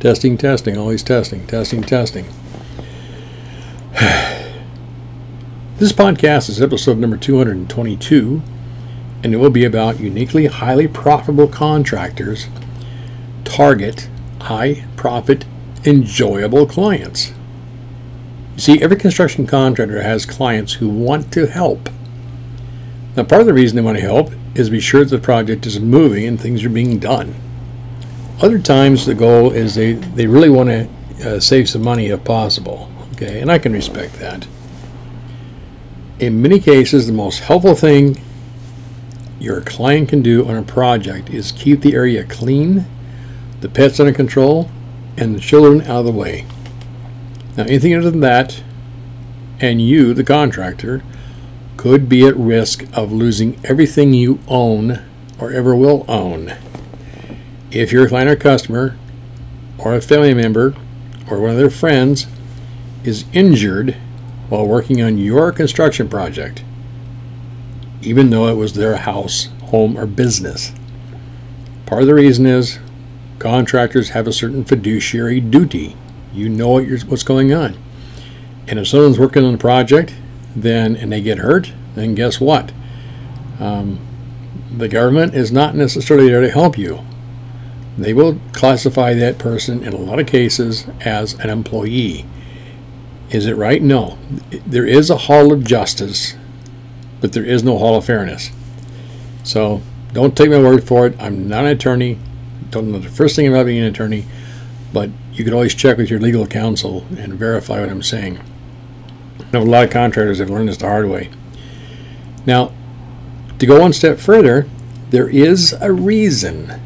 Testing, testing, always testing, testing, testing. this podcast is episode number 222, and it will be about uniquely highly profitable contractors target high profit, enjoyable clients. You see, every construction contractor has clients who want to help. Now, part of the reason they want to help is be sure that the project is moving and things are being done. Other times, the goal is they, they really want to uh, save some money if possible. Okay, and I can respect that. In many cases, the most helpful thing your client can do on a project is keep the area clean, the pets under control, and the children out of the way. Now, anything other than that, and you, the contractor, could be at risk of losing everything you own or ever will own. If your client or customer, or a family member, or one of their friends is injured while working on your construction project, even though it was their house, home, or business. Part of the reason is contractors have a certain fiduciary duty. You know what what's going on. And if someone's working on a project, then and they get hurt, then guess what? Um, the government is not necessarily there to help you they will classify that person in a lot of cases as an employee. Is it right? No. There is a hall of justice, but there is no hall of fairness. So don't take my word for it. I'm not an attorney. Don't know the first thing about being an attorney, but you can always check with your legal counsel and verify what I'm saying. I know a lot of contractors have learned this the hard way. Now, to go one step further, there is a reason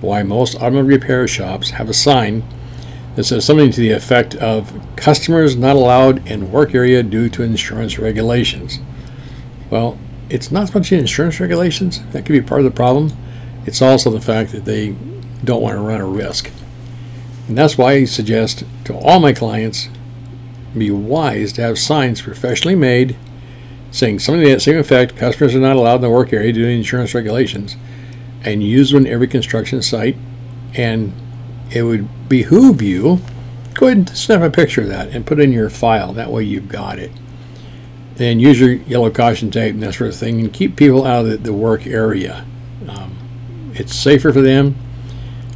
why most automobile repair shops have a sign that says something to the effect of customers not allowed in work area due to insurance regulations. Well, it's not so much the insurance regulations that could be part of the problem. It's also the fact that they don't want to run a risk. And that's why I suggest to all my clients be wise to have signs professionally made saying something to that same effect customers are not allowed in the work area due to insurance regulations and use one every construction site. And it would behoove you go ahead and snap a picture of that and put it in your file. That way you've got it. And use your yellow caution tape and that sort of thing, and keep people out of the, the work area. Um, it's safer for them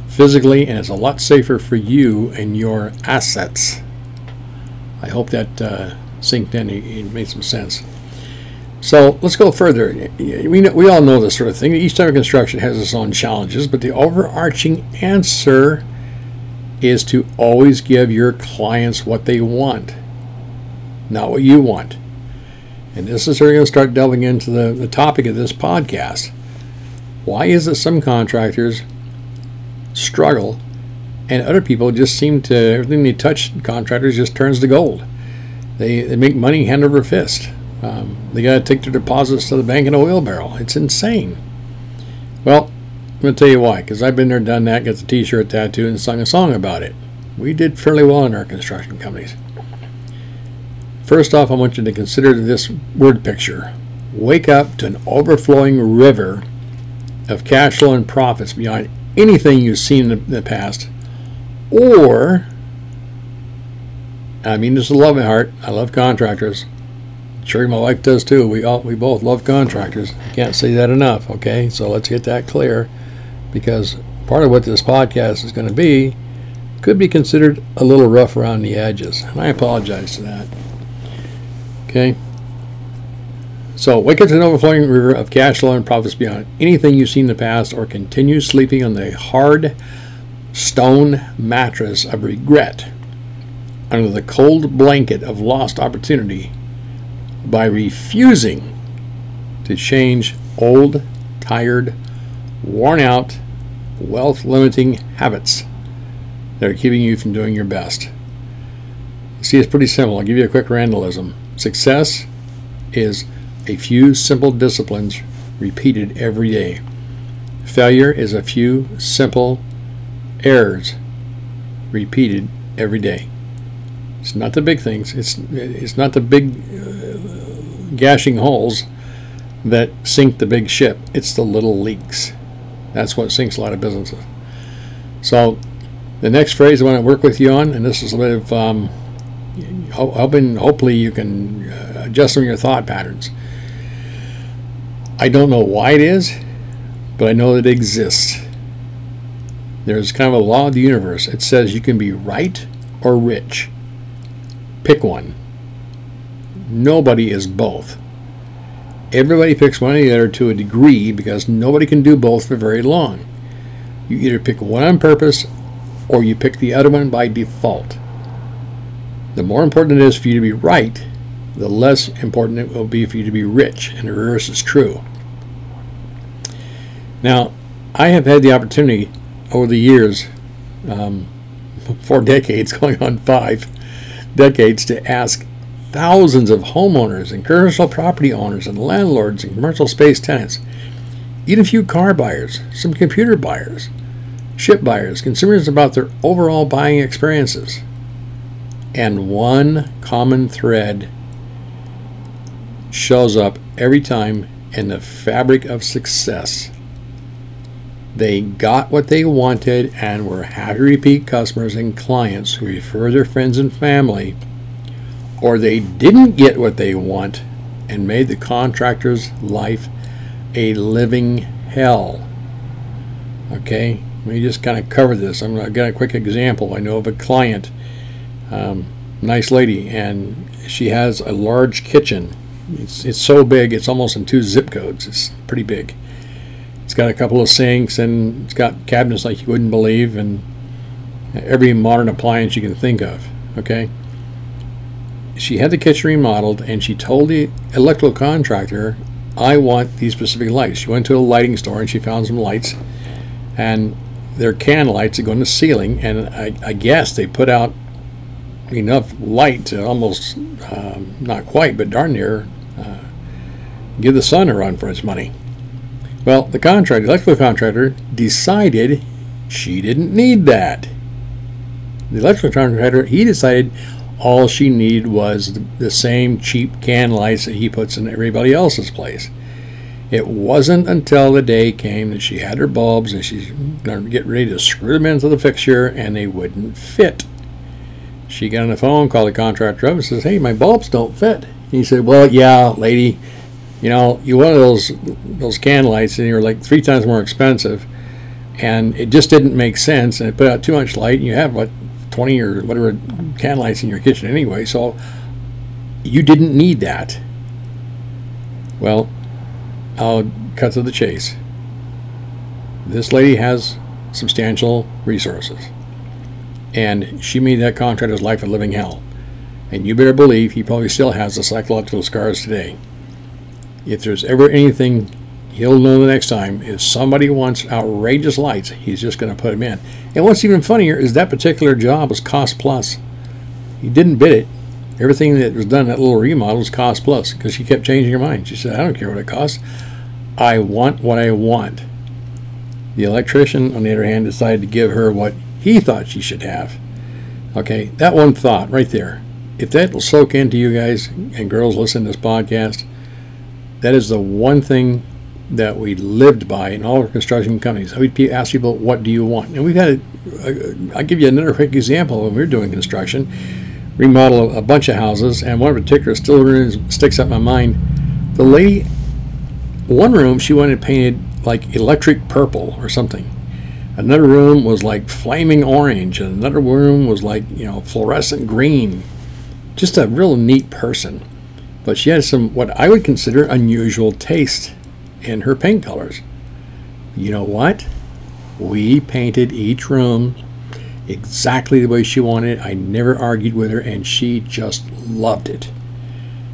physically, and it's a lot safer for you and your assets. I hope that uh, synced in. and made some sense. So let's go further. We, know, we all know this sort of thing. Each type of construction has its own challenges, but the overarching answer is to always give your clients what they want, not what you want. And this is where we're going to start delving into the, the topic of this podcast. Why is it some contractors struggle and other people just seem to, everything they touch, contractors just turns to gold? They, they make money hand over fist. Um, they got to take their deposits to the bank in a wheelbarrow. It's insane. Well, I'm going to tell you why, because I've been there, done that, got the t shirt tattooed, and sung a song about it. We did fairly well in our construction companies. First off, I want you to consider this word picture. Wake up to an overflowing river of cash flow and profits beyond anything you've seen in the past. Or, I mean this is love my heart. I love contractors. Sure, my wife does too. We all we both love contractors. Can't say that enough. Okay, so let's get that clear, because part of what this podcast is going to be could be considered a little rough around the edges, and I apologize for that. Okay. So, wake up to an overflowing river of cash flow and profits beyond anything you've seen in the past, or continue sleeping on the hard stone mattress of regret under the cold blanket of lost opportunity by refusing to change old, tired, worn out, wealth limiting habits that are keeping you from doing your best. See, it's pretty simple. I'll give you a quick randalism. Success is a few simple disciplines repeated every day. Failure is a few simple errors repeated every day. It's not the big things. It's it's not the big uh, gashing holes that sink the big ship. It's the little leaks. That's what sinks a lot of businesses. So The next phrase I want to work with you on, and this is a bit of um, hoping, hopefully, you can uh, adjust some of your thought patterns. I don't know why it is, but I know that it exists. There's kind of a law of the universe. It says you can be right or rich. Pick one. Nobody is both. Everybody picks one or the other to a degree because nobody can do both for very long. You either pick one on purpose or you pick the other one by default. The more important it is for you to be right, the less important it will be for you to be rich, and the reverse is true. Now, I have had the opportunity over the years, um, four decades, going on five decades, to ask thousands of homeowners and commercial property owners and landlords and commercial space tenants, even a few car buyers, some computer buyers, ship buyers, consumers about their overall buying experiences. And one common thread shows up every time in the fabric of success. They got what they wanted and were happy repeat customers and clients who refer their friends and family, or they didn't get what they want and made the contractor's life a living hell. Okay, let me just kind of cover this. I'm going to get a quick example. I know of a client, um, nice lady, and she has a large kitchen. It's, it's so big, it's almost in two zip codes. It's pretty big it's got a couple of sinks and it's got cabinets like you wouldn't believe and every modern appliance you can think of. Okay. She had the kitchen remodeled and she told the electrical contractor, I want these specific lights. She went to a lighting store and she found some lights and they're can lights that go in the ceiling and I, I guess they put out enough light to almost, um, not quite, but darn near uh, give the sun a run for its money. Well, the contractor, electrical contractor, decided she didn't need that. The electrical contractor, he decided all she needed was the, same cheap can lights that he puts in everybody else's place. It wasn't until the day came that she had her bulbs and she's going to get ready to screw them into the fixture and they wouldn't fit. She got on the phone, called the contractor up and says, Hey, my bulbs don't fit. He said, Well, yeah, lady, you know, you wanted those those can lights, and they were like three times more expensive, and it just didn't make sense, and it put out too much light. And you have what twenty or whatever can lights in your kitchen anyway, so you didn't need that. Well, I'll cut to the chase. This lady has substantial resources, and she made that contractor's life a living hell. And you better believe he probably still has the psychological scars today if there's ever anything he'll know the next time. If somebody wants outrageous lights he's just going to put them in. And what's even funnier is that particular job was cost plus. He didn't bid it. Everything that was done that little remodel was cost plus because she kept changing her mind. She said i don't care what it costs. I want what i want. The electrician on the other hand decided to give her what he thought she should have. Okay that one thought right there. If that will soak into you guys and girls listening to this podcast that is the one thing that we lived by in all our construction companies. We'd ask people, "What do you want?" And we've had. A, I'll give you another quick example. When we were doing construction, remodel a bunch of houses, and one particular still sticks up my mind. The lady, one room she wanted painted like electric purple or something. Another room was like flaming orange, and another room was like you know fluorescent green. Just a real neat person but she had some what I would consider unusual taste in her paint colors. You know what? We painted each room exactly the way she wanted. I never argued with her, and she just loved it.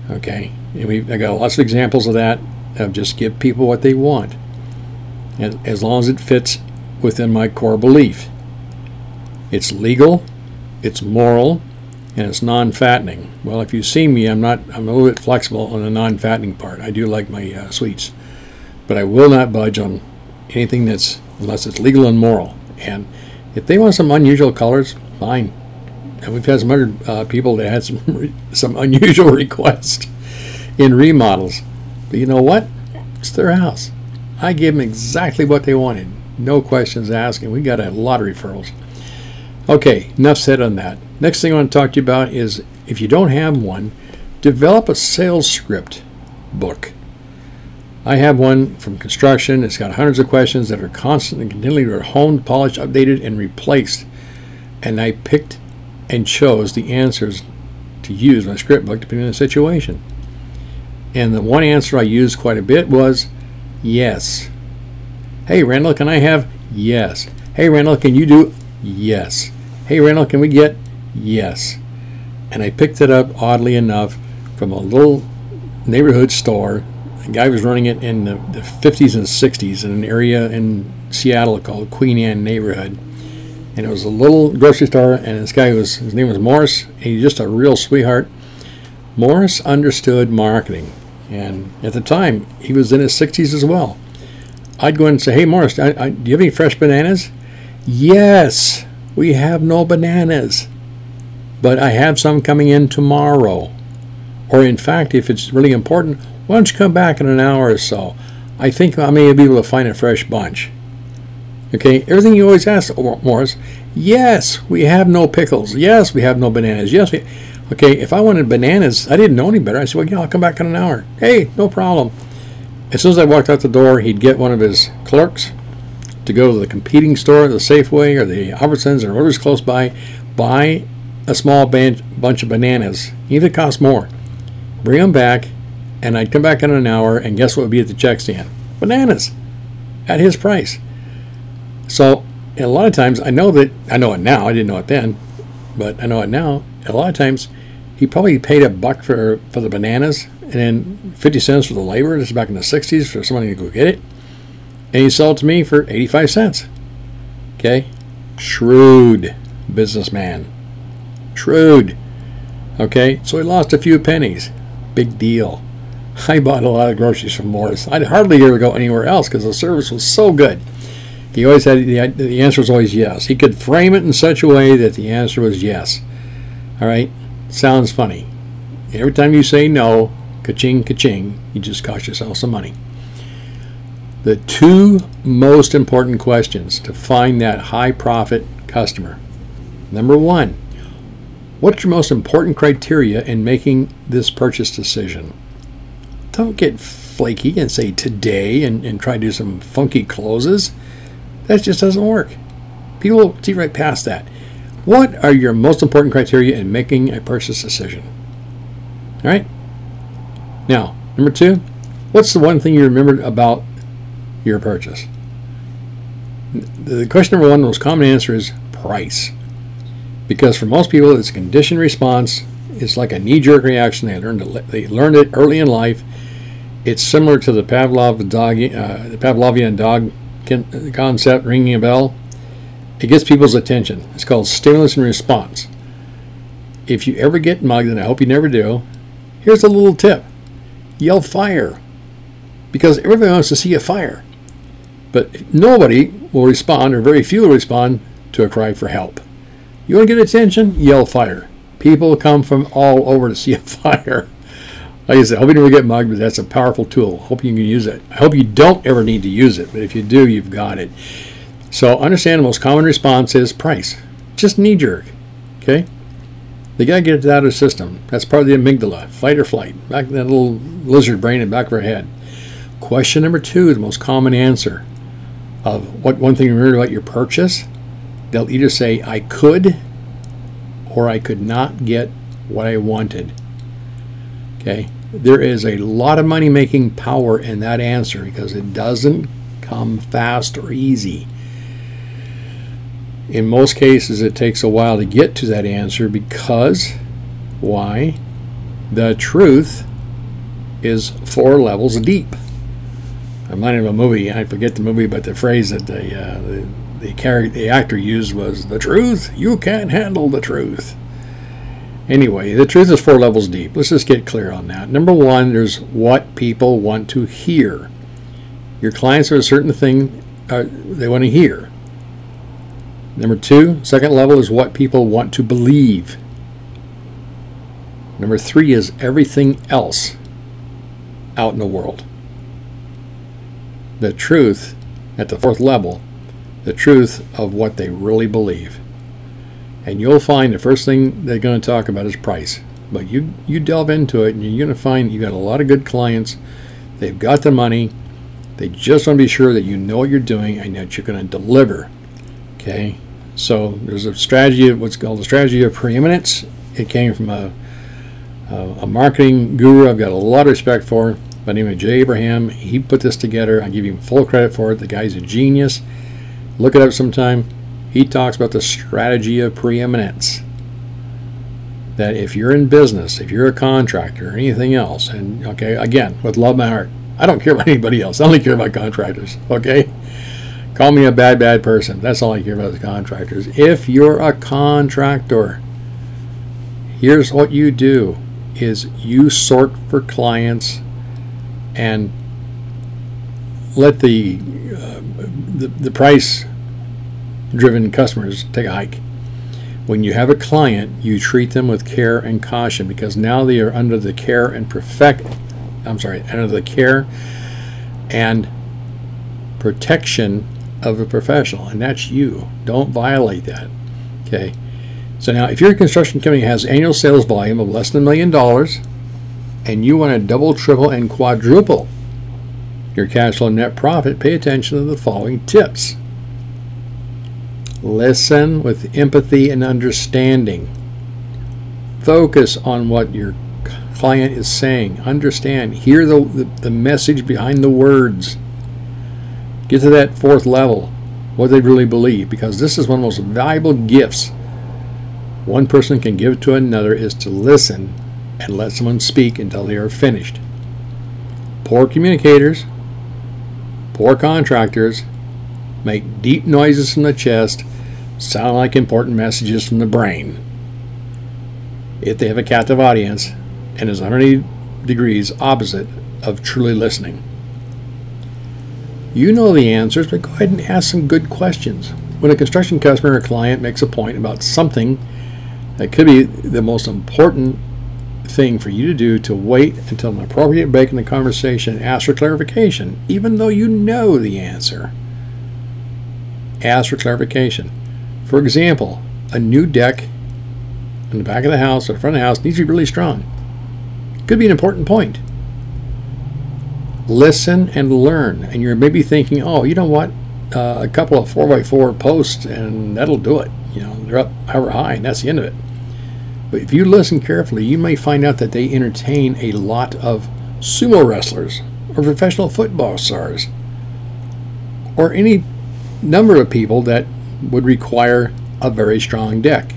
Okay, and we I got lots of examples of that. Of just give people what they want, and as long as it fits within my core belief. It's legal, it's moral, and it's non-fattening. Well, if you see me, I'm not. I'm a little bit flexible on the non-fattening part. I do like my uh, sweets, but I will not budge on anything that's unless it's legal and moral. And if they want some unusual colors, fine. And we've had some other uh, people that had some some unusual requests in remodels. But you know what? It's their house. I gave them exactly what they wanted. No questions asked, and we got a lot of referrals. Okay, enough said on that. Next thing I want to talk to you about is if you don't have one, develop a sales script book. I have one from construction. It's got hundreds of questions that are constantly, continually honed, polished, updated, and replaced. And I picked and chose the answers to use my script book depending on the situation. And the one answer I used quite a bit was yes. Hey, Randall, can I have? Yes. Hey, Randall, can you do? Yes. Hey, Randall, can we get? Yes. And I picked it up, oddly enough, from a little neighborhood store. The guy was running it in the, the 50s and 60s in an area in Seattle called Queen Anne neighborhood. And it was a little grocery store, and this guy was, his name was Morris, and he's just a real sweetheart. Morris understood marketing. And at the time, he was in his 60s as well. I'd go in and say, Hey, Morris, I, I, do you have any fresh bananas? Yes, we have no bananas, but I have some coming in tomorrow. Or, in fact, if it's really important, why don't you come back in an hour or so? I think I may be able to find a fresh bunch. Okay, everything you always ask, Morris. Yes, we have no pickles. Yes, we have no bananas. Yes, we. Okay, if I wanted bananas, I didn't know any better. I said, well, yeah, I'll come back in an hour. Hey, no problem. As soon as I walked out the door, he'd get one of his clerks to go to the competing store, the Safeway or the Albertsons or whatever's close by, buy a small bunch of bananas, even if it costs more. Bring them back, and I'd come back in an hour, and guess what would be at the check stand? Bananas at his price. So, a lot of times, I know that, I know it now, I didn't know it then, but I know it now. A lot of times, he probably paid a buck for, for the bananas and then 50 cents for the labor. This is back in the 60s for somebody to go get it. And he sold it to me for 85 cents. Okay? Shrewd businessman. Shrewd. Okay? So he lost a few pennies. Big deal. I bought a lot of groceries from Morris. I'd hardly ever go anywhere else because the service was so good. He always had the, the answer was always yes. He could frame it in such a way that the answer was yes. All right? Sounds funny. Every time you say no, ka-ching, ka-ching, you just cost yourself some money. The two most important questions to find that high profit customer. Number one, what's your most important criteria in making this purchase decision? Don't get flaky and say today and, and try to do some funky closes. That just doesn't work. People see right past that. What are your most important criteria in making a purchase decision? All right. Now, number two, what's the one thing you remembered about your purchase? The question number one, the most common answer is price. Because for most people, it's a conditioned response. It's like a knee-jerk reaction. They learned they learned it early in life. It's similar to the Pavlov dog, uh, the Pavlovian dog concept, ringing a bell. It gets people's attention. It's called stimulus and response. If you ever get mugged, and I hope you never do, here's a little tip yell fire. Because everybody wants to see a fire. But nobody will respond, or very few will respond, to a cry for help. You want to get attention? Yell fire. People come from all over to see a fire. Like I said, hope you never get mugged, but that's a powerful tool. Hope you can use it. I hope you don't ever need to use it, but if you do, you've got it. So understand the most common response is price. Just knee jerk. Okay? They gotta get it out of the system. That's part of the amygdala, fight or flight. Back that little lizard brain in the back of our head. Question number two, the most common answer of what one thing you remember about your purchase, they'll either say I could or I could not get what I wanted. Okay? There is a lot of money making power in that answer because it doesn't come fast or easy. In most cases, it takes a while to get to that answer because why? The truth is four levels deep. I'm reminded of a movie. I forget the movie, but the phrase that the uh, the, the, character, the actor used was "the truth. You can't handle the truth." Anyway, the truth is four levels deep. Let's just get clear on that. Number one, there's what people want to hear. Your clients are a certain thing uh, they want to hear. Number two, second level is what people want to believe. Number three is everything else out in the world. The truth at the fourth level, the truth of what they really believe. And you'll find the first thing they're going to talk about is price. But you you delve into it, and you're going to find you got a lot of good clients. They've got the money. They just want to be sure that you know what you're doing and that you're going to deliver. Okay, so there's a strategy of what's called the strategy of preeminence. It came from a a, a marketing guru I've got a lot of respect for by the name of Jay Abraham. He put this together. I give him full credit for it. The guy's a genius. Look it up sometime. He talks about the strategy of preeminence. That if you're in business, if you're a contractor, or anything else, and okay, again, with love my heart, I don't care about anybody else. I only care about contractors. Okay, call me a bad, bad person. That's all I care about is contractors. If you're a contractor, here's what you do: is you sort for clients and let the uh, the, the price driven customers take a hike. When you have a client, you treat them with care and caution because now they are under the care and perfect I'm sorry, under the care and protection of a professional, and that's you. Don't violate that. Okay. So now, if your construction company has annual sales volume of less than a million dollars, and you want to double, triple, and quadruple your cash flow net profit, pay attention to the following tips. Listen with empathy and understanding. Focus on what your client is saying. Understand. Hear the, the, the message behind the words. Get to that fourth level, what they really believe, because this is one of the most valuable gifts one person can give to another is to listen and let someone speak until they are finished. Poor communicators, poor contractors make deep noises from the chest, sound like important messages from the brain. If they have a captive audience and is 180 degrees opposite of truly listening. You know the answers, but go ahead and ask some good questions. When a construction customer or client makes a point about something that could be the most important thing for you to do to wait until an appropriate break in the conversation and ask for clarification, even though you know the answer. Ask for clarification. For example, a new deck in the back of the house or front of the house needs to be really strong. Could be an important point. Listen and learn. And you're maybe thinking, oh, you know what? Uh, a couple of 4x4 posts and that'll do it. You know, they're up however high and that's the end of it. But if you listen carefully, you may find out that they entertain a lot of sumo wrestlers or professional football stars or any number of people that would require a very strong deck.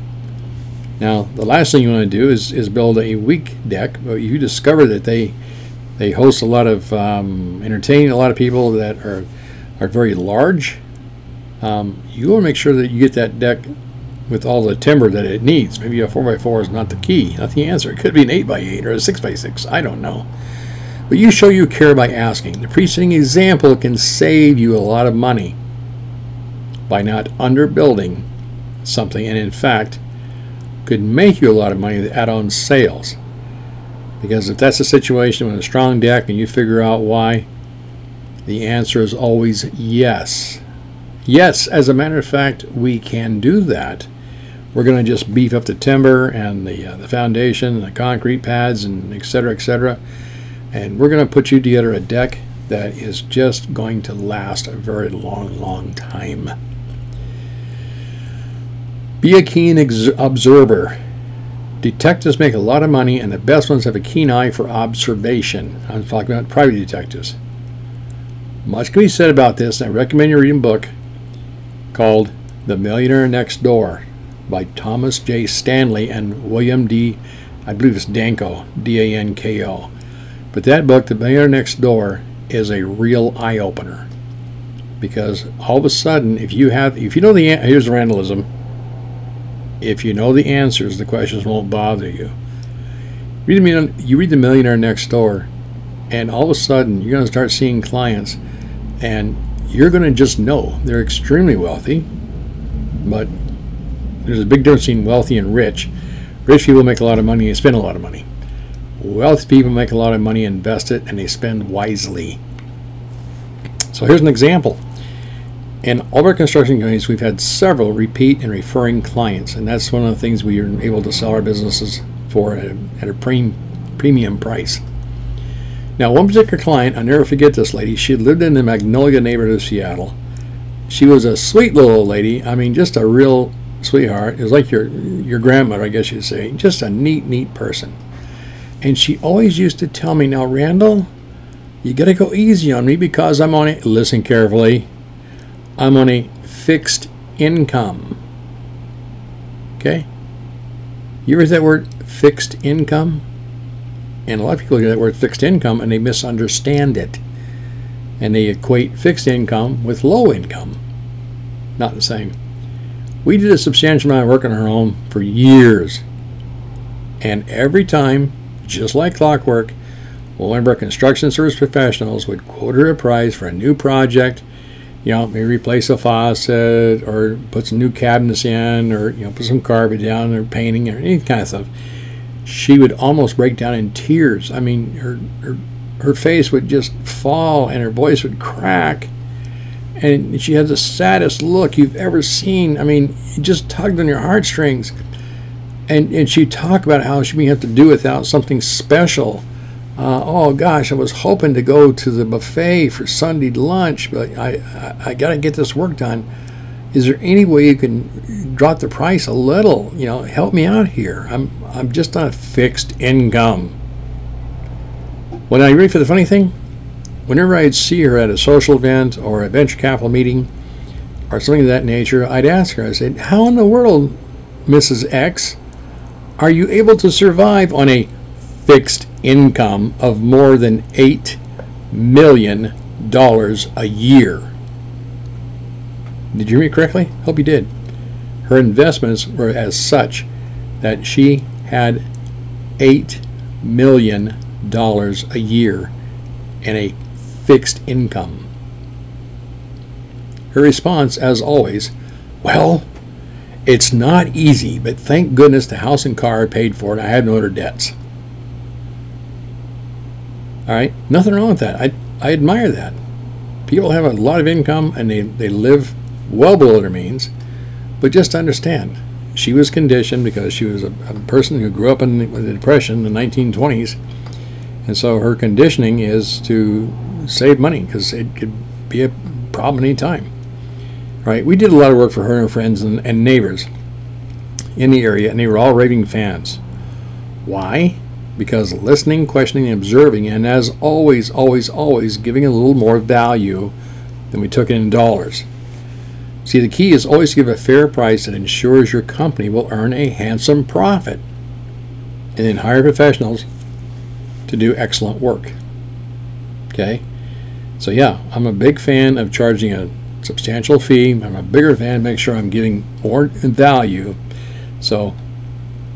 Now, the last thing you want to do is, is build a weak deck. But you discover that they they host a lot of um, entertaining a lot of people that are are very large. Um, you want to make sure that you get that deck with all the timber that it needs. Maybe a 4x4 is not the key, not the answer. It could be an 8x8 or a 6x6. I don't know. But you show you care by asking. The preceding example can save you a lot of money by not underbuilding something, and in fact, could make you a lot of money with add-on sales. Because if that's the situation with a strong deck and you figure out why, the answer is always yes. Yes, as a matter of fact, we can do that. We're going to just beef up the timber and the, uh, the foundation and the concrete pads and et cetera, et cetera. And we're going to put you together a deck that is just going to last a very long, long time. Be a keen ex- observer. Detectives make a lot of money, and the best ones have a keen eye for observation. I'm talking about private detectives. Much can be said about this, and I recommend you read a book called The Millionaire Next Door by Thomas J. Stanley and William D. I believe it's Danko, D A N K O. But that book, The Millionaire Next Door, is a real eye opener. Because all of a sudden, if you have, if you know the, here's the randalism. If you know the answers, the questions won't bother you. Read the, you read The Millionaire Next Door, and all of a sudden, you're going to start seeing clients, and you're going to just know they're extremely wealthy, but there's a big difference between wealthy and rich. Rich people make a lot of money and spend a lot of money. Wealthy people make a lot of money, invest it, and they spend wisely. So here's an example. And all our construction companies, we've had several repeat and referring clients, and that's one of the things we are able to sell our businesses for at a, at a pre- premium price. Now, one particular client, I'll never forget this lady. She lived in the Magnolia neighborhood of Seattle. She was a sweet little old lady. I mean, just a real sweetheart. It was like your your grandmother, I guess you'd say. Just a neat, neat person. And she always used to tell me, "Now, Randall, you got to go easy on me because I'm on it. listen carefully. I'm on a fixed income. Okay? You ever that word fixed income? And a lot of people hear that word fixed income and they misunderstand it. And they equate fixed income with low income. Not the same. We did a substantial amount of work on our home for years. And every time, just like clockwork, one of our construction service professionals would quote her a price for a new project you know, maybe replace a faucet or put some new cabinets in or, you know, put some carpet down or painting or any kind of stuff, she would almost break down in tears. I mean, her, her, her face would just fall and her voice would crack. And she had the saddest look you've ever seen. I mean, it just tugged on your heartstrings. And, and she'd talk about how she didn't have to do without something special uh, oh gosh, I was hoping to go to the buffet for Sunday lunch, but I, I, I got to get this work done. Is there any way you can drop the price a little? You know, help me out here. I'm, I'm just on a fixed income. When I ready for the funny thing? Whenever I'd see her at a social event or a venture capital meeting or something of that nature, I'd ask her, I said, How in the world, Mrs. X, are you able to survive on a fixed income of more than $8 million a year. Did you hear me correctly? Hope you did. Her investments were as such that she had $8 million a year in a fixed income. Her response, as always, well, it's not easy, but thank goodness the house and car are paid for and I have no other debts. All right, nothing wrong with that. I I admire that. People have a lot of income and they, they live well below their means, but just understand, she was conditioned because she was a, a person who grew up in the, the Depression in the 1920s, and so her conditioning is to save money because it could be a problem any time. Right? We did a lot of work for her and her friends and, and neighbors in the area, and they were all raving fans. Why? Because listening, questioning, and observing, and as always, always, always giving a little more value than we took in dollars. See, the key is always to give a fair price that ensures your company will earn a handsome profit, and then hire professionals to do excellent work. Okay? So, yeah, I'm a big fan of charging a substantial fee. I'm a bigger fan, make sure I'm giving more value. So,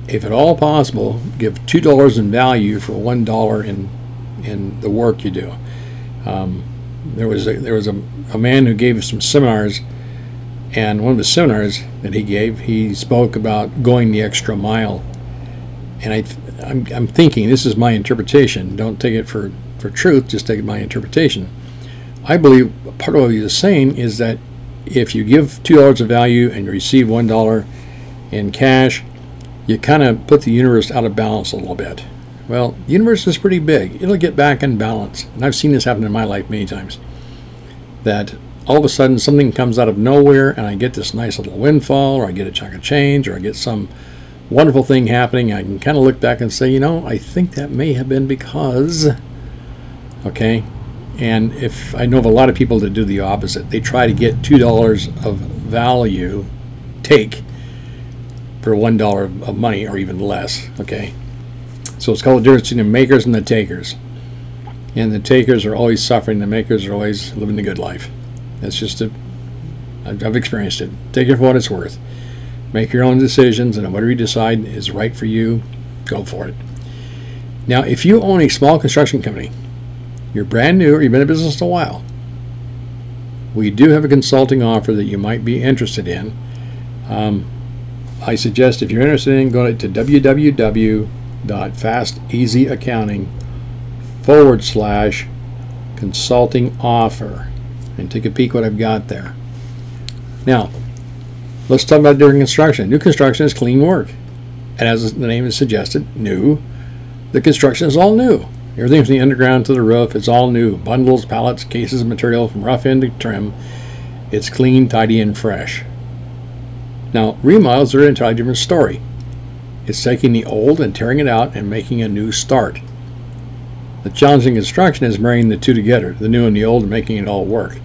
if at all possible, give two dollars in value for one dollar in in the work you do. Um, there was a, there was a, a man who gave some seminars, and one of the seminars that he gave, he spoke about going the extra mile. And I, I'm, I'm thinking this is my interpretation. Don't take it for for truth. Just take it my interpretation. I believe part of what he was saying is that if you give two dollars of value and you receive one dollar in cash, you kind of put the universe out of balance a little bit. Well, the universe is pretty big. It'll get back in balance. And I've seen this happen in my life many times. That all of a sudden something comes out of nowhere and I get this nice little windfall or I get a chunk of change or I get some wonderful thing happening. I can kind of look back and say, you know, I think that may have been because, okay? And if I know of a lot of people that do the opposite, they try to get $2 of value, take, for one dollar of money or even less. Okay, so it's called the difference between the makers and the takers. And the takers are always suffering. The makers are always living the good life. That's just a. I've experienced it. Take it for what it's worth. Make your own decisions, and whatever you decide is right for you, go for it. Now, if you own a small construction company, you're brand new or you've been in business a while, we do have a consulting offer that you might be interested in. Um, I suggest if you're interested in going to www.fasteasyaccounting forward slash consulting offer and take a peek what I've got there. Now, let's talk about during construction. New construction is clean work. And as the name is suggested, new, the construction is all new. Everything from the underground to the roof is all new. Bundles, pallets, cases of material from rough-in to trim. It's clean, tidy, and fresh. Now, remodels are an entirely different story. It's taking the old and tearing it out and making a new start. The challenging construction is marrying the two together, the new and the old, and making it all work.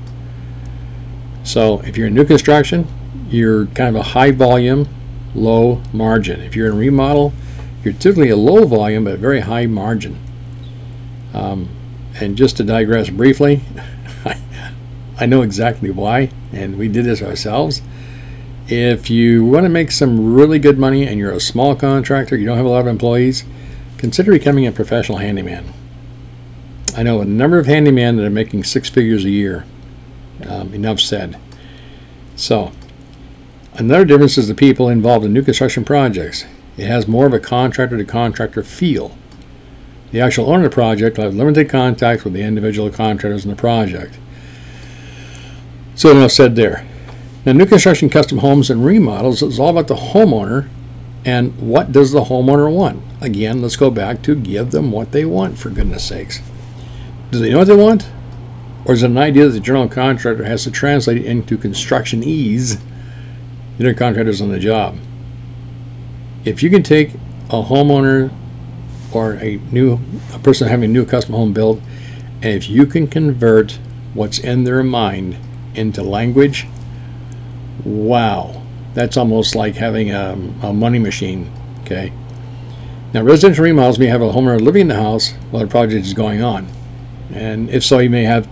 So, if you're in new construction, you're kind of a high volume, low margin. If you're in remodel, you're typically a low volume but very high margin. Um, and just to digress briefly, I, I know exactly why, and we did this ourselves. If you want to make some really good money and you're a small contractor, you don't have a lot of employees, consider becoming a professional handyman. I know a number of handymen that are making six figures a year. Um, enough said. So, another difference is the people involved in new construction projects. It has more of a contractor to contractor feel. The actual owner of the project will have limited contact with the individual contractors in the project. So enough said there. Now, new construction, custom homes, and remodels is all about the homeowner and what does the homeowner want. Again, let's go back to give them what they want, for goodness sakes. Do they know what they want? Or is it an idea that the general contractor has to translate into construction ease the other contractors on the job? If you can take a homeowner or a new a person having a new custom home built, and if you can convert what's in their mind into language, wow, that's almost like having a, a money machine. Okay. Now, residential remodels may have a homeowner living in the house while the project is going on, and if so, you may have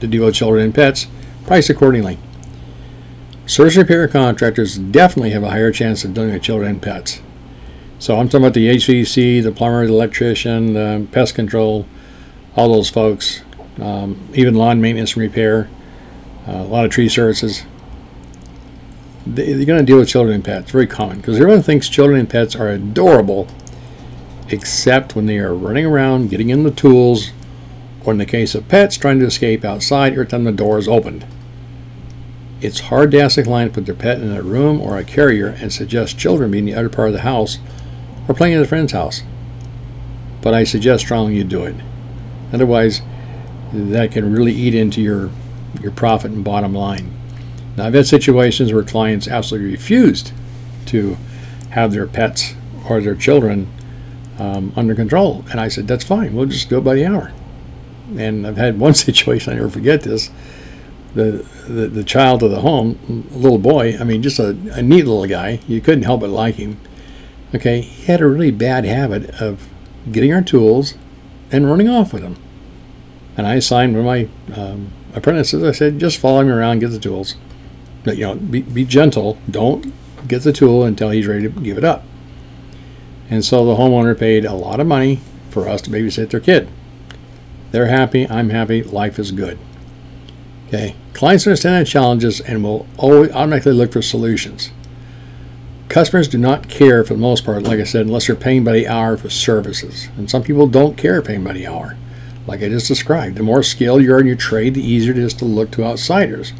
to deal with children and pets. Price accordingly. Service repair contractors definitely have a higher chance of dealing with children and pets. So I'm talking about the HVAC, the plumber, the electrician, the pest control, all those folks, um, even lawn maintenance and repair, uh, a lot of tree services. They, they're going to deal with children and pets. Very common because everyone thinks children and pets are adorable, except when they are running around, getting in the tools, or in the case of pets, trying to escape outside every time the door is opened. It's hard to ask a client to put their pet in a room or a carrier and suggest children be in the other part of the house or playing at a friend's house. But I suggest strongly you do it. Otherwise, that can really eat into your your profit and bottom line. Now, I've had situations where clients absolutely refused to have their pets or their children um, under control, and I said, "That's fine. We'll just do it by the hour." And I've had one situation I never forget this. The, the, the child of the home, little boy, I mean, just a, a neat little guy. You couldn't help but like him Okay, he had a really bad habit of getting our tools and running off with them. And I assigned one of my um, apprentices, I said, just follow him around, get the tools. You know, be, be gentle. Don't get the tool until he's ready to give it up. And so the homeowner paid a lot of money for us to babysit their kid. They're happy, I'm happy, life is good. Okay, clients understand challenges and will always automatically look for solutions. Customers do not care for the most part, like I said, unless they're paying by the hour for services. And some people don't care paying by the hour, like I just described. The more skilled you are in your trade, the easier it is to look to outsiders.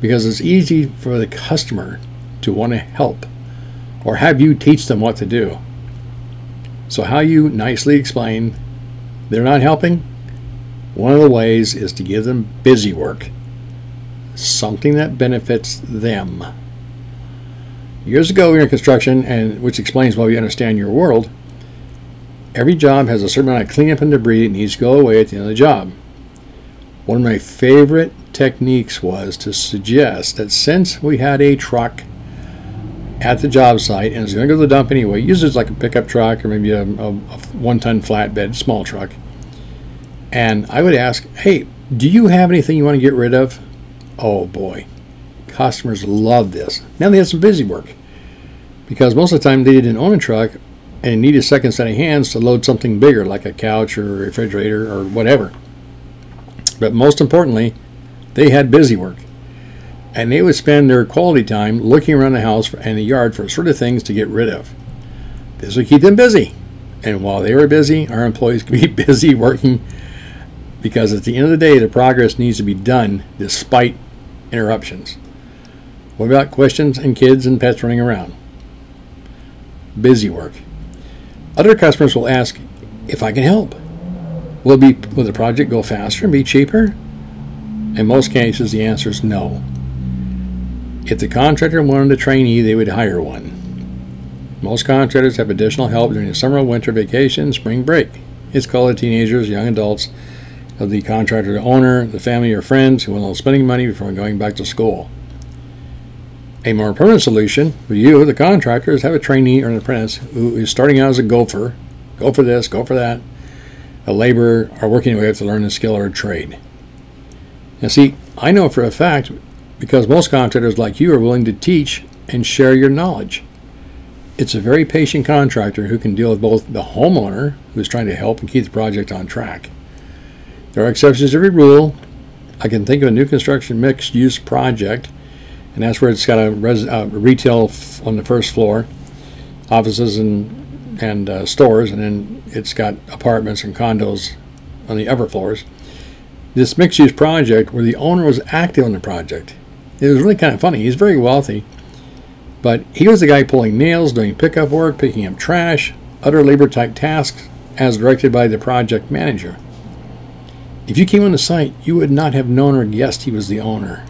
Because it's easy for the customer to want to help or have you teach them what to do. So, how you nicely explain they're not helping? One of the ways is to give them busy work, something that benefits them. Years ago, in construction, and which explains why we understand your world. Every job has a certain amount of cleanup and debris that needs to go away at the end of the job. One of my favorite techniques was to suggest that since we had a truck at the job site and it's going to go to the dump anyway, use it like a pickup truck or maybe a, a, a one-ton flatbed, small truck. And I would ask, "Hey, do you have anything you want to get rid of?" Oh boy, Customers love this. Now they had some busy work because most of the time they didn't own a truck and need a second set of hands to load something bigger like a couch or a refrigerator or whatever. But most importantly, they had busy work. And they would spend their quality time looking around the house and the yard for sort of things to get rid of. This would keep them busy. And while they were busy, our employees could be busy working because at the end of the day, the progress needs to be done despite interruptions. What about questions and kids and pets running around? Busy work. Other customers will ask if I can help. Will, be, will the project go faster and be cheaper? In most cases, the answer is no. If the contractor wanted a trainee, they would hire one. Most contractors have additional help during the summer, winter vacation, spring break. It's called the teenagers, young adults of the contractor the owner, the family, or friends who will spending money before going back to school. A more permanent solution for you, the contractor, is have a trainee or an apprentice who is starting out as a gopher. Go for this, go for that. A laborer or working away to learn a skill or a trade. Now, see, I know for a fact because most contractors like you are willing to teach and share your knowledge. It's a very patient contractor who can deal with both the homeowner, who's trying to help and keep the project on track. There are exceptions to every rule. I can think of a new construction mixed use project, and that's where it's got a res- uh, retail f- on the first floor, offices and and uh, stores, and then it's got apartments and condos on the upper floors. This mixed use project, where the owner was active on the project, it was really kind of funny. He's very wealthy, but he was the guy pulling nails, doing pickup work, picking up trash, other labor type tasks as directed by the project manager. If you came on the site, you would not have known or guessed he was the owner.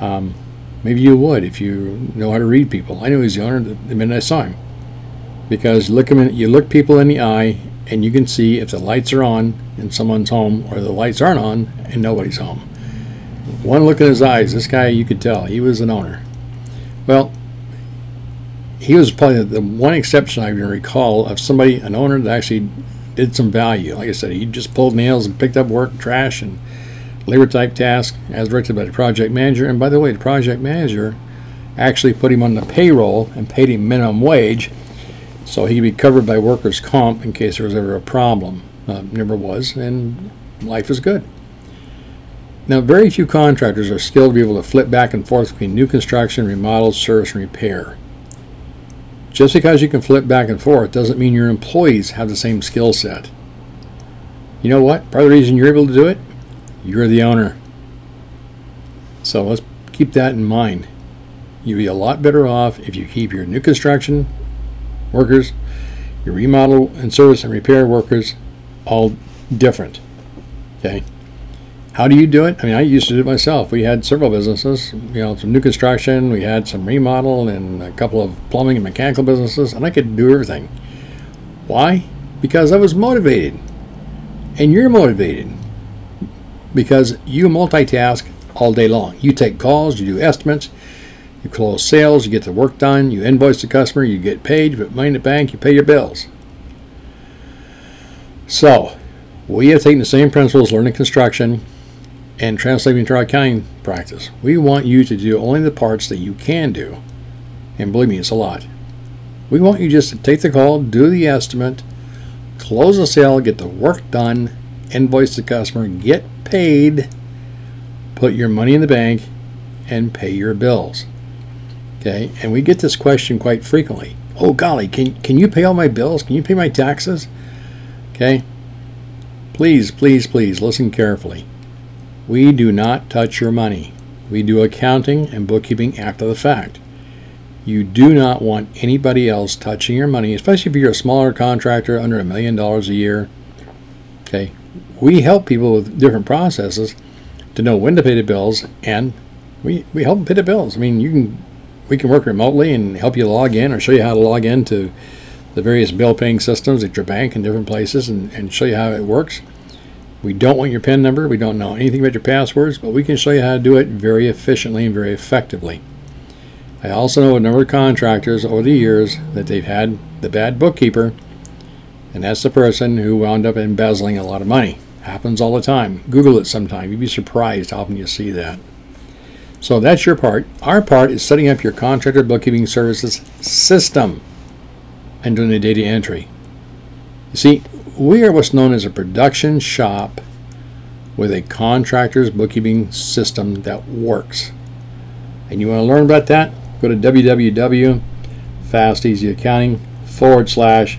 Um, maybe you would if you know how to read people. I knew he was the owner the minute I saw him, because look him in, you look people in the eye and you can see if the lights are on in someone's home or the lights aren't on and nobody's home. One look in his eyes, this guy, you could tell he was an owner. Well, he was probably the one exception I can recall of somebody, an owner that actually did some value. Like I said, he just pulled nails and picked up work, trash, and labor type tasks as directed by the project manager. And by the way, the project manager actually put him on the payroll and paid him minimum wage so he could be covered by workers' comp in case there was ever a problem. Uh, never was, and life is good. Now, very few contractors are skilled to be able to flip back and forth between new construction, remodel, service, and repair. Just because you can flip back and forth doesn't mean your employees have the same skill set. You know what? Part of the reason you're able to do it, you're the owner. So let's keep that in mind. You'd be a lot better off if you keep your new construction workers, your remodel and service and repair workers all different. Okay? How do you do it? I mean, I used to do it myself. We had several businesses, you know, some new construction, we had some remodel, and a couple of plumbing and mechanical businesses, and I could do everything. Why? Because I was motivated. And you're motivated because you multitask all day long. You take calls, you do estimates, you close sales, you get the work done, you invoice the customer, you get paid, you put money in the bank, you pay your bills. So, we have taken the same principles learning construction and translating to our accounting practice. We want you to do only the parts that you can do. And believe me, it's a lot. We want you just to take the call, do the estimate, close the sale, get the work done, invoice the customer, get paid, put your money in the bank, and pay your bills. Okay, and we get this question quite frequently. Oh golly, can can you pay all my bills? Can you pay my taxes? Okay. Please, please, please listen carefully. We do not touch your money. We do accounting and bookkeeping after the fact. You do not want anybody else touching your money, especially if you're a smaller contractor under a million dollars a year. Okay. We help people with different processes to know when to pay the bills and we, we help them pay the bills. I mean, you can we can work remotely and help you log in or show you how to log in to the various bill paying systems at your bank and different places and, and show you how it works. We don't want your PIN number. We don't know anything about your passwords, but we can show you how to do it very efficiently and very effectively. I also know a number of contractors over the years that they've had the bad bookkeeper, and that's the person who wound up embezzling a lot of money. Happens all the time. Google it sometime. You'd be surprised how often you see that. So that's your part. Our part is setting up your contractor bookkeeping services system and doing the data entry. You see, we are what's known as a production shop with a contractor's bookkeeping system that works. And you want to learn about that? Go to www.fasteasyaccounting forward slash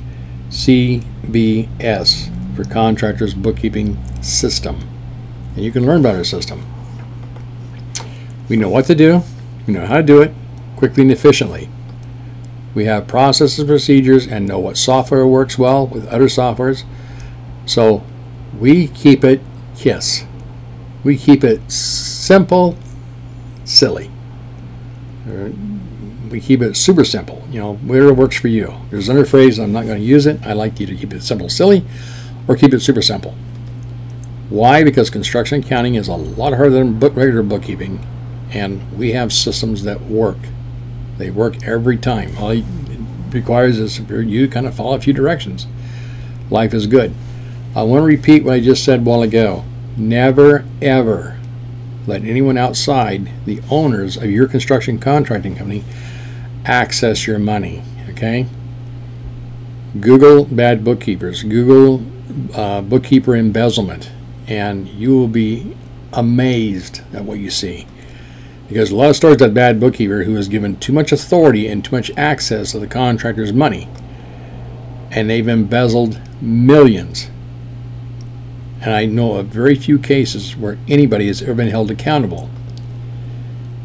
CBS for contractors bookkeeping system. And you can learn about our system. We know what to do, We know how to do it quickly and efficiently. We have processes, procedures, and know what software works well with other softwares. So we keep it KISS. We keep it simple, silly. We keep it super simple. You know, whatever works for you. There's another phrase, I'm not going to use it. I like you to keep it simple, silly, or keep it super simple. Why? Because construction accounting is a lot harder than book, regular bookkeeping, and we have systems that work. They work every time. All it requires is you kind of follow a few directions. Life is good. I want to repeat what I just said a while ago. Never, ever let anyone outside the owners of your construction contracting company access your money. Okay? Google bad bookkeepers, Google uh, bookkeeper embezzlement, and you will be amazed at what you see. Because a lot of stories that bad bookkeeper who has given too much authority and too much access to the contractor's money, and they've embezzled millions. And I know of very few cases where anybody has ever been held accountable.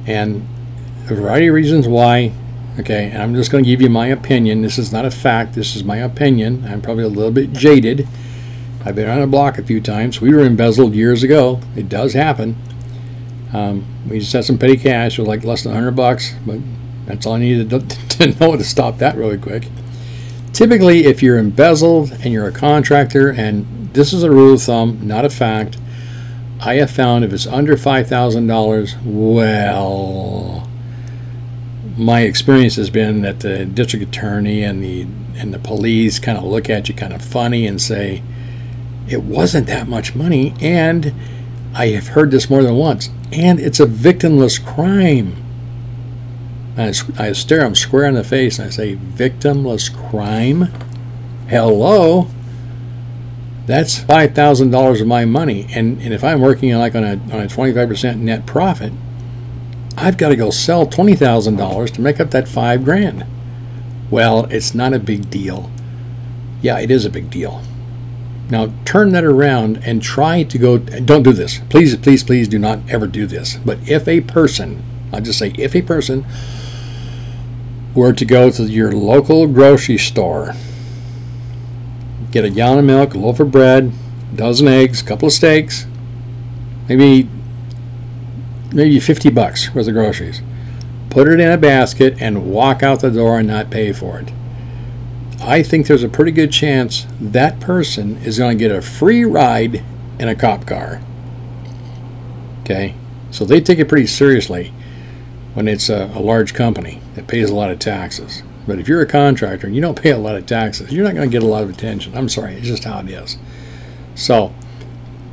And a variety of reasons why. Okay, and I'm just going to give you my opinion. This is not a fact. This is my opinion. I'm probably a little bit jaded. I've been on a block a few times. We were embezzled years ago. It does happen. Um, we just had some petty cash, was like less than 100 bucks, but that's all I needed to, to know to stop that really quick. Typically, if you're embezzled and you're a contractor, and this is a rule of thumb, not a fact, I have found if it's under $5,000, well, my experience has been that the district attorney and the and the police kind of look at you kind of funny and say it wasn't that much money and I have heard this more than once and it's a victimless crime. I, I stare him square in the face and I say, victimless crime? Hello? That's $5,000 of my money. And, and if I'm working like on a, on a 25% net profit, I've got to go sell $20,000 to make up that five grand. Well, it's not a big deal. Yeah, it is a big deal. Now turn that around and try to go. Don't do this. Please, please, please do not ever do this. But if a person, I'll just say, if a person were to go to your local grocery store, get a gallon of milk, a loaf of bread, a dozen eggs, a couple of steaks, maybe maybe 50 bucks worth of groceries. Put it in a basket and walk out the door and not pay for it. I think there's a pretty good chance that person is going to get a free ride in a cop car. Okay? So they take it pretty seriously when it's a, a, large company that pays a lot of taxes. But if you're a contractor and you don't pay a lot of taxes, you're not going to get a lot of attention. I'm sorry, it's just how it is. So,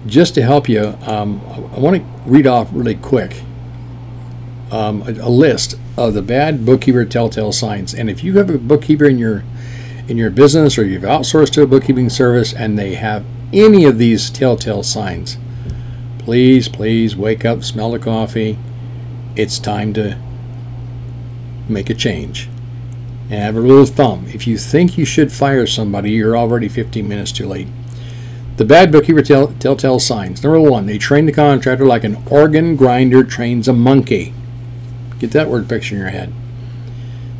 just to help you, um, I want to read off really quick um, a, a list of the bad bookkeeper telltale signs. And if you have a bookkeeper in your in your business or you've outsourced to a bookkeeping service and they have any of these telltale signs, please, please wake up, smell the coffee. It's time to make a change. And have a rule of thumb if you think you should fire somebody, you're already 15 minutes too late. The bad bookkeeper tell, telltale signs. Number one, they train the contractor like an organ grinder trains a monkey. Get that word picture in your head.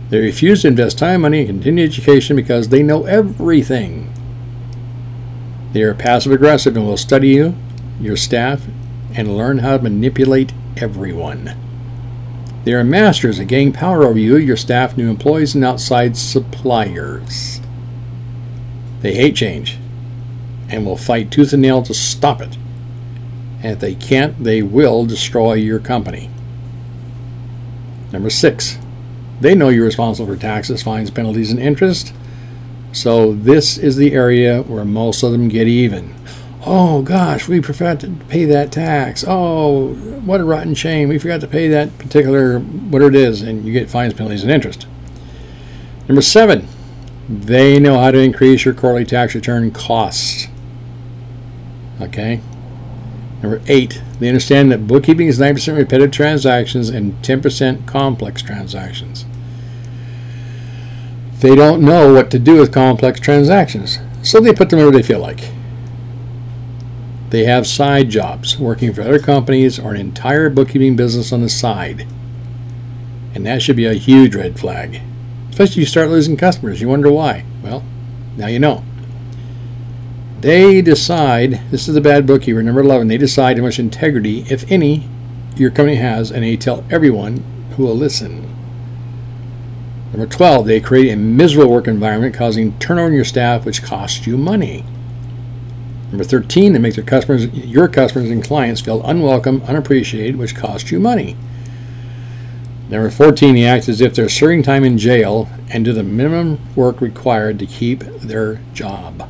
They refuse to invest time, money, and continue education because they know everything. They are passive aggressive and will study you, your staff, and learn how to manipulate everyone. They are masters at gaining power over you, your staff, new employees, and outside suppliers. They hate change and will fight tooth and nail to stop it. And if they can't, they will destroy your company. Number six, they know you're responsible for taxes, fines, penalties, and interest. So this is the area where most of them get even. Oh gosh, we forgot to pay that tax. Oh, what a rotten shame. We forgot to pay that particular, whatever it is, and you get fines, penalties, and interest. Number seven, they know how to increase your quarterly tax return costs. Okay? Number eight, they understand that bookkeeping is 9% repetitive transactions and 10% complex transactions. They don't know what to do with complex transactions, so they put them where they feel like. They have side jobs, working for other companies or an entire bookkeeping business on the side. And that should be a huge red flag. Especially if you start losing customers. You wonder why. Well, now you know. They decide, this is the bad bookkeeper, number 11, they decide how much integrity, if any, your company has, and they tell everyone who will listen. Number 12, they create a miserable work environment causing turnover in your staff, which costs you money. Number 13, they make their customers, your customers and clients feel unwelcome, unappreciated, which costs you money. Number 14, they act as if they're serving time in jail and do the minimum work required to keep their job.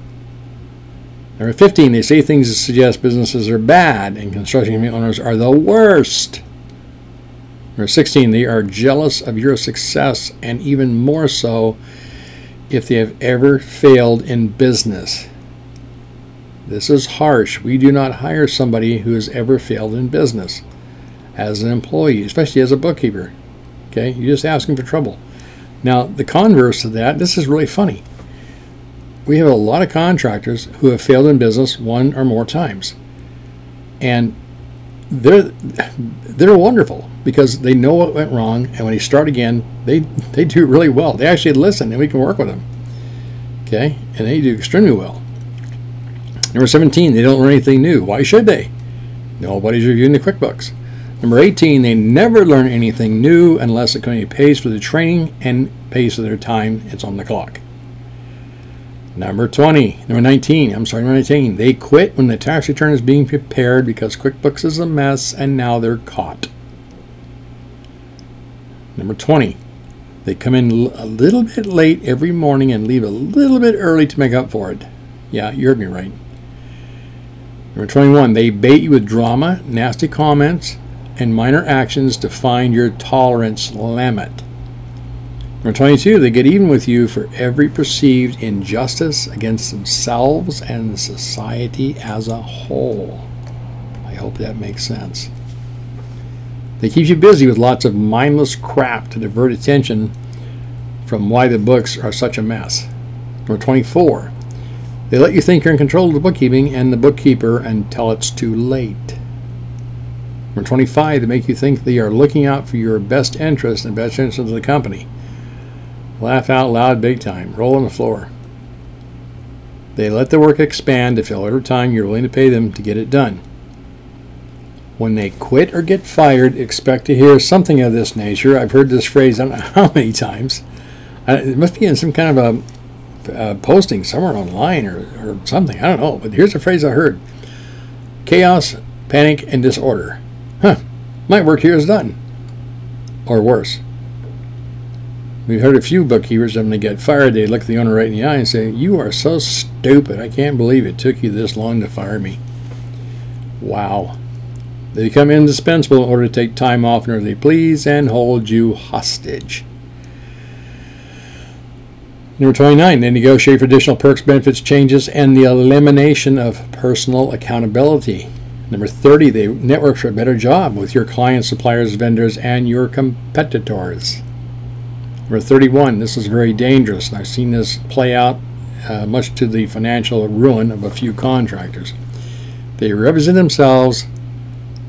Number 15, they say things that suggest businesses are bad and construction owners are the worst. Number 16, they are jealous of your success and even more so if they have ever failed in business. This is harsh. We do not hire somebody who has ever failed in business as an employee, especially as a bookkeeper. Okay, you're just asking for trouble. Now, the converse of that, this is really funny. We have a lot of contractors who have failed in business one or more times. And they're they're wonderful because they know what went wrong and when they start again, they they do really well. They actually listen and we can work with them. Okay? And they do extremely well. Number 17, they don't learn anything new. Why should they? Nobody's reviewing the QuickBooks. Number 18, they never learn anything new unless the company pays for the training and pays for their time. It's on the clock. Number 20, number 19, I'm sorry, number 19, they quit when the tax return is being prepared because QuickBooks is a mess and now they're caught. Number 20, they come in a little bit late every morning and leave a little bit early to make up for it. Yeah, you heard me right. Number 21, they bait you with drama, nasty comments, and minor actions to find your tolerance limit. Number 22, they get even with you for every perceived injustice against themselves and society as a whole. I hope that makes sense. They keep you busy with lots of mindless crap to divert attention from why the books are such a mess. Number 24, they let you think you're in control of the bookkeeping and the bookkeeper until it's too late. Number 25, they make you think they are looking out for your best interest and best interest of the company. Laugh out loud big time. Roll on the floor. They let the work expand to fill every time you're willing to pay them to get it done. When they quit or get fired, expect to hear something of this nature. I've heard this phrase I don't know how many times. It must be in some kind of a uh, posting somewhere online or, or something. I don't know. But here's a phrase I heard chaos, panic, and disorder. Huh, my work here is done. Or worse. We've heard a few bookkeepers when they get fired, they look the owner right in the eye and say, You are so stupid. I can't believe it took you this long to fire me. Wow. They become indispensable in order to take time off whenever they please and hold you hostage. Number 29, they negotiate for additional perks, benefits, changes, and the elimination of personal accountability. Number 30, they network for a better job with your clients, suppliers, vendors, and your competitors. Number 31, this is very dangerous, and I've seen this play out uh, much to the financial ruin of a few contractors. They represent themselves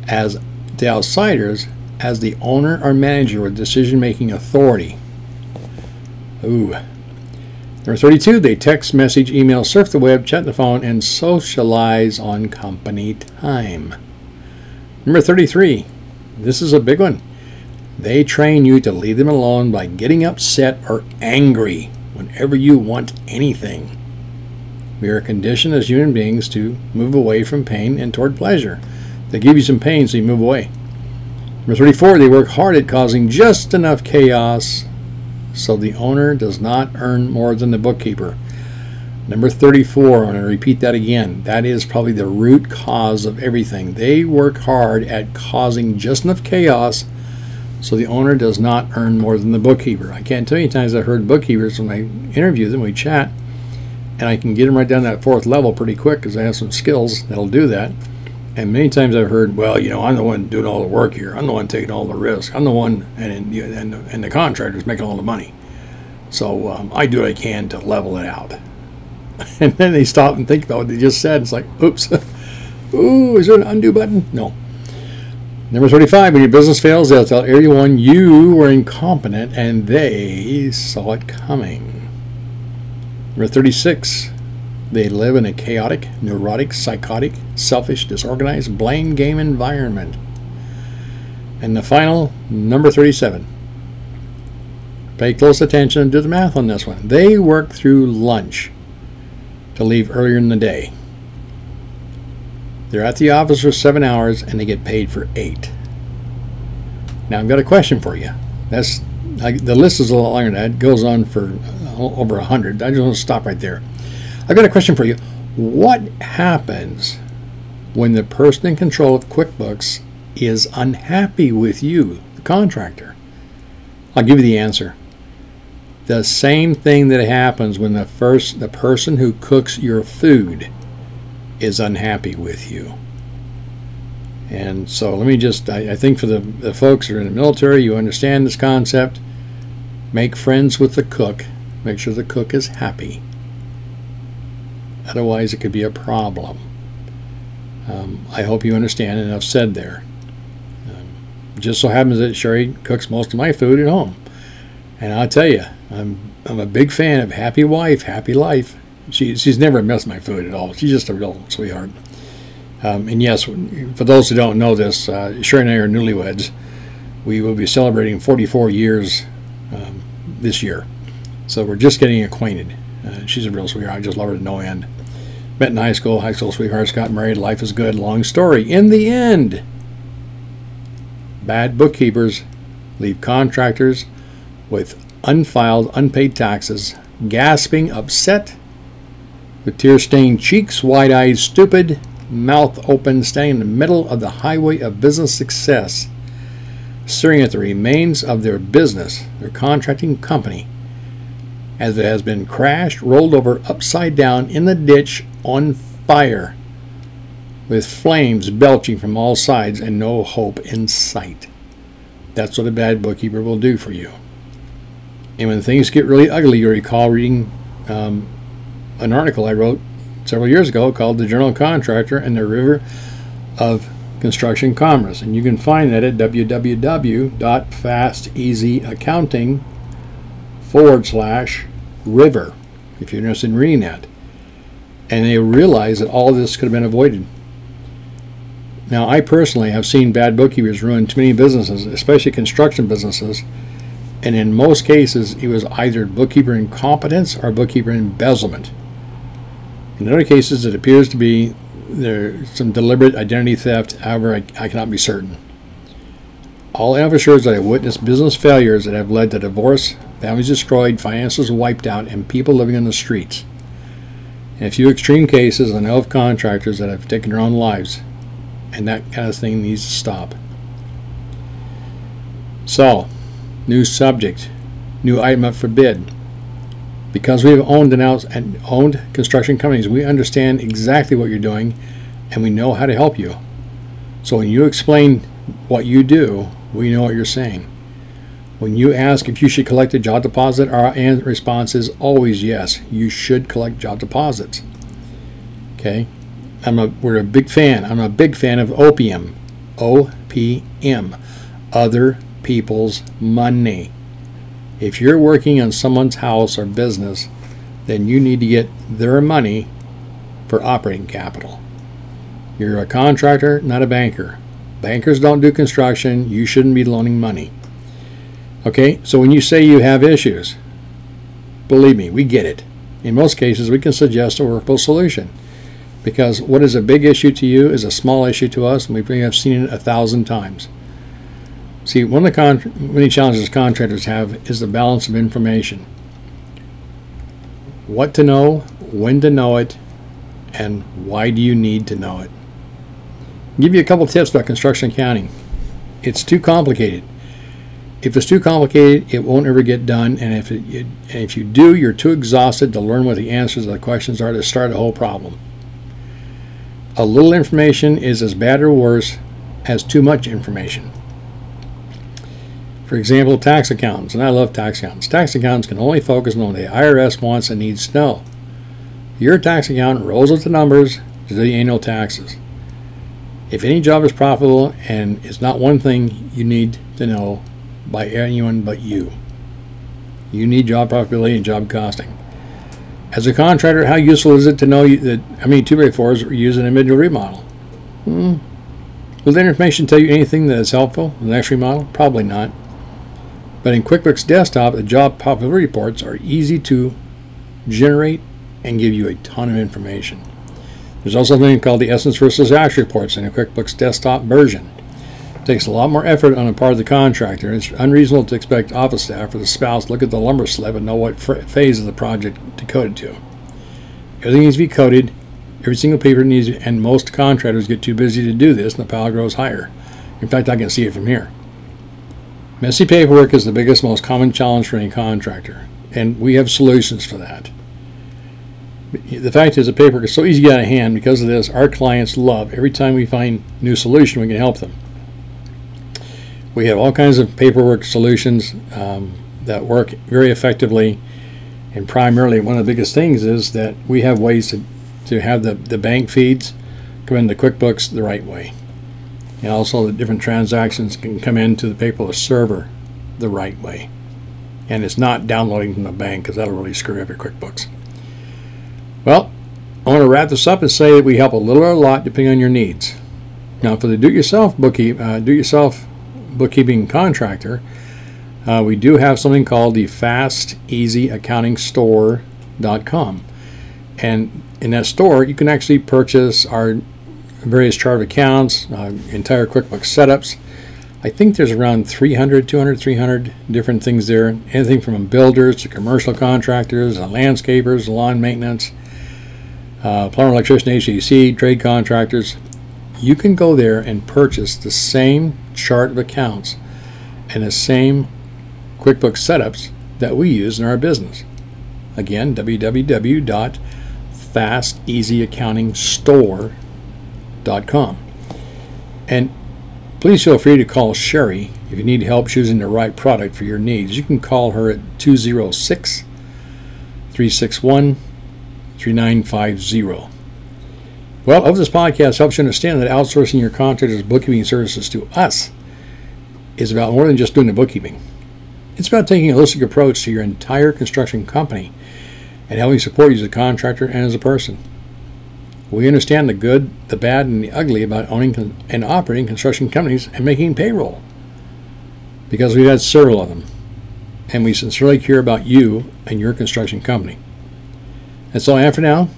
as the outsiders as the owner or manager with decision making authority. Ooh, Number 32, they text, message, email, surf the web, chat the phone, and socialize on company time. Number 33, this is a big one. They train you to leave them alone by getting upset or angry whenever you want anything. We are conditioned as human beings to move away from pain and toward pleasure. They give you some pain, so you move away. Number 34, they work hard at causing just enough chaos so the owner does not earn more than the bookkeeper. Number 34, I'm going to repeat that again. That is probably the root cause of everything. They work hard at causing just enough chaos so the owner does not earn more than the bookkeeper. I can't tell you times I've heard bookkeepers when I interview them, we chat, and I can get them right down that fourth level pretty quick because I have some skills that'll do that. And many times I've heard, well, you know, I'm the one doing all the work here. I'm the one taking all the risk. I'm the one, and and, and the contractor's making all the money. So um, I do what I can to level it out. And then they stop and think about what they just said. It's like, oops, ooh, is there an undo button? No. Number 35, when your business fails, they'll tell everyone you were incompetent and they saw it coming. Number 36, they live in a chaotic, neurotic, psychotic, selfish, disorganized, blame game environment. And the final, number 37. Pay close attention and do the math on this one. They work through lunch to leave earlier in the day. They're at the office for seven hours and they get paid for eight. Now I've got a question for you. That's I, the list is a lot longer than that. It goes on for uh, over a hundred. I just want to stop right there. I've got a question for you. What happens when the person in control of QuickBooks is unhappy with you, the contractor? I'll give you the answer. The same thing that happens when the first the person who cooks your food is unhappy with you. And so let me just, I, I think for the, the folks that are in the military, you understand this concept. Make friends with the cook. Make sure the cook is happy. Otherwise, it could be a problem. Um, I hope you understand enough said there. Um, just so happens that Sharie cooks most of my food at home. And I'll tell you, I'm, I'm a big fan of happy wife, happy life. She, she's never missed my food at all. She's just a real sweetheart. Um, and yes, for those who don't know this, uh, Sharie and I are newlyweds. We will be celebrating 44 years um, this year. So we're just getting acquainted. Uh, she's a real sweetheart. I just love her to no end. Met in high school, high school sweethearts, got married, life is good, long story. In the end, bad bookkeepers leave contractors with unfiled, unpaid taxes, gasping, upset, with tear stained cheeks, wide eyed, stupid, mouth open, standing in the middle of the highway of business success, staring at the remains of their business, their contracting company, as it has been crashed, rolled over upside down in the ditch on fire, with flames belching from all sides and no hope in sight. That's what a bad bookkeeper will do for you. And when things get really ugly, you recall reading um, an article I wrote several years ago called The General Contractor and the River of Construction Commerce. And you can find that at www.fasteasyaccounting forward slash river if you're interested in reading that. And they realize that all this could have been avoided. Now, I personally have seen bad bookkeepers ruin too many businesses, especially construction businesses. And in most cases, it was either bookkeeper incompetence or bookkeeper embezzlement. In other cases, it appears to be there some deliberate identity theft. However, I, I cannot be certain. All officers that have witnessed business failures that have led to divorce, families destroyed, finances wiped out, and people living on the streets. In a few extreme cases, I know of contractors that have taken their own lives, and that kind of thing needs to stop. So, new subject, new item up for bid because we've owned and, out, and owned construction companies, we understand exactly what you're doing and we know how to help you. So when you explain what you do, we know what you're saying. When you ask if you should collect a job deposit, our response is always yes. You should collect job deposits. Okay, I'm a we're a big fan. I'm a big fan of opium, O P M, other people's money. If you're working on someone's house or business, then you need to get their money for operating capital. You're a contractor, not a banker. Bankers don't do construction. You shouldn't be loaning money. Okay, so when you say you have issues, believe me, we get it. In most cases, we can suggest a workable solution. Because what is a big issue to you is a small issue to us, and we have seen it a thousand times. See, one of the con- many challenges contractors have is the balance of information. What to know, when to know it, and why do you need to know it? I'll give you a couple tips about construction accounting. It's too complicated. If it's too complicated, it won't ever get done, and if it, it, and if you do, you're too exhausted to learn what the answers to the questions are to start a whole problem. A little information is as bad or worse as too much information. For example, tax accountants, and I love tax accountants. Tax accountants can only focus on what the IRS wants and needs to know. Your tax accountant rolls up the numbers to do the annual taxes. If any job is profitable and is not one thing you need to know by anyone but you. You need job profitability and job costing. As a contractor, how useful is it to know that how many two by fours are used in a mid remodel? Hmm. Will that information tell you anything that is helpful in the next remodel? Probably not. But in QuickBooks Desktop, the job profitability reports are easy to generate and give you a ton of information. There's also something called the Estimates versus Actuals reports in a QuickBooks Desktop version. It takes a lot more effort on the part of the contractor. It's unreasonable to expect office staff or the spouse to look at the lumber slip and know what phase of the project to code it to. Everything needs to be coded. Every single paper needs, and most contractors get too busy to do this, and the pile grows higher. In fact, I can see it from here. Messy paperwork is the biggest, most common challenge for any contractor, and we have solutions for that. The fact is, the paperwork is so easy to get out of hand because of this. Our clients love every time we find new solution, we can help them. We have all kinds of paperwork solutions um, that work very effectively, and primarily one of the biggest things is that we have ways to, to have the, the bank feeds come into QuickBooks the right way. And also the different transactions can come into the paperless server the right way. And it's not downloading from the bank because that'll really screw up your QuickBooks. Well, I want to wrap this up and say that we help a little or a lot depending on your needs. Now, for the do-it-yourself bookkeep, uh, do-yourself bookkeeping contractor, uh, we do have something called the Fast Easy Accounting Store.com, and in that store you can actually purchase our various chart of accounts, uh, entire QuickBooks setups. I think there's around 300, 200, 300 different things there. Anything from builders to commercial contractors, landscapers, lawn maintenance, uh, plumber, electrician, HVAC, trade contractors, you can go there and purchase the same chart of accounts and the same QuickBooks setups that we use in our business. Again, www.fasteasyaccountingstore.com. And please feel free to call Sharie if you need help choosing the right product for your needs. You can call her at 206 361 3950. Well, hope this podcast helps you understand that outsourcing your contractor's bookkeeping services to us is about more than just doing the bookkeeping. It's about taking a holistic approach to your entire construction company and helping support you as a contractor and as a person. We understand the good, the bad, and the ugly about owning and operating construction companies and making payroll because we've had several of them. And we sincerely care about you and your construction company. That's all I have for now.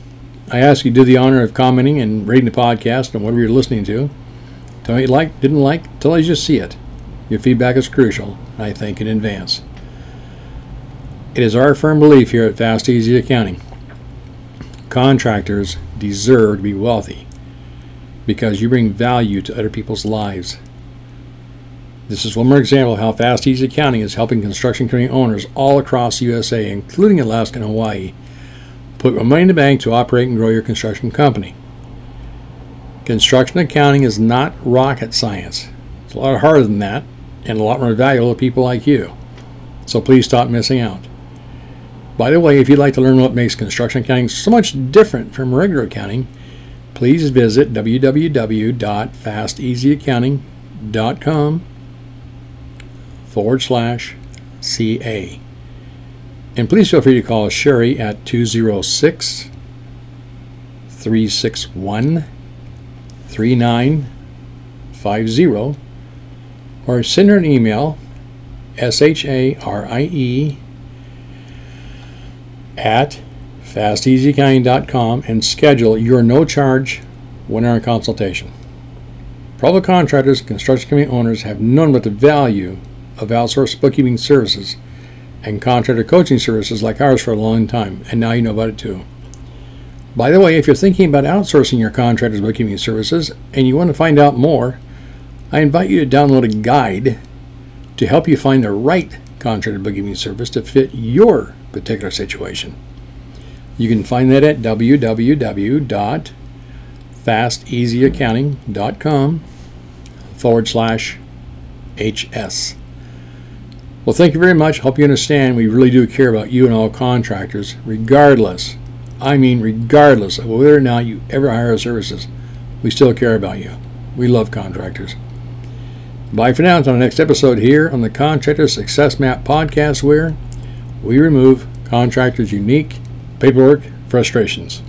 I ask you to do the honor of commenting and rating the podcast on whatever you're listening to. Tell me you like, didn't like, tell us you see it. Your feedback is crucial, and I thank in advance. It is our firm belief here at Fast Easy Accounting contractors deserve to be wealthy because you bring value to other people's lives. This is one more example of how Fast Easy Accounting is helping construction company owners all across the USA, including Alaska and Hawaii, Put more money in the bank to operate and grow your construction company. Construction accounting is not rocket science. It's a lot harder than that and a lot more valuable to people like you. So please stop missing out. By the way, if you'd like to learn what makes construction accounting so much different from regular accounting, please visit www.fasteasyaccounting.com forward slash CA. And please feel free to call Sharie at 206 361 3950 or send her an email S-H-A-R-I-E at fasteasyaccounting.com and schedule your no charge one hour consultation. Public contractors and construction company owners have known about the value of outsourced bookkeeping services and contractor coaching services like ours for a long time, and now you know about it too. By the way, if you're thinking about outsourcing your contractor's bookkeeping services and you want to find out more, I invite you to download a guide to help you find the right contractor bookkeeping service to fit your particular situation. You can find that at www.fasteasyaccounting.com forward slash HS. Well, thank you very much. Hope you understand we really do care about you and all contractors, regardless. I mean, regardless of whether or not you ever hire our services, we still care about you. We love contractors. Bye for now. Until the next episode here on the Contractor Success Map podcast, where we remove contractors' unique paperwork frustrations.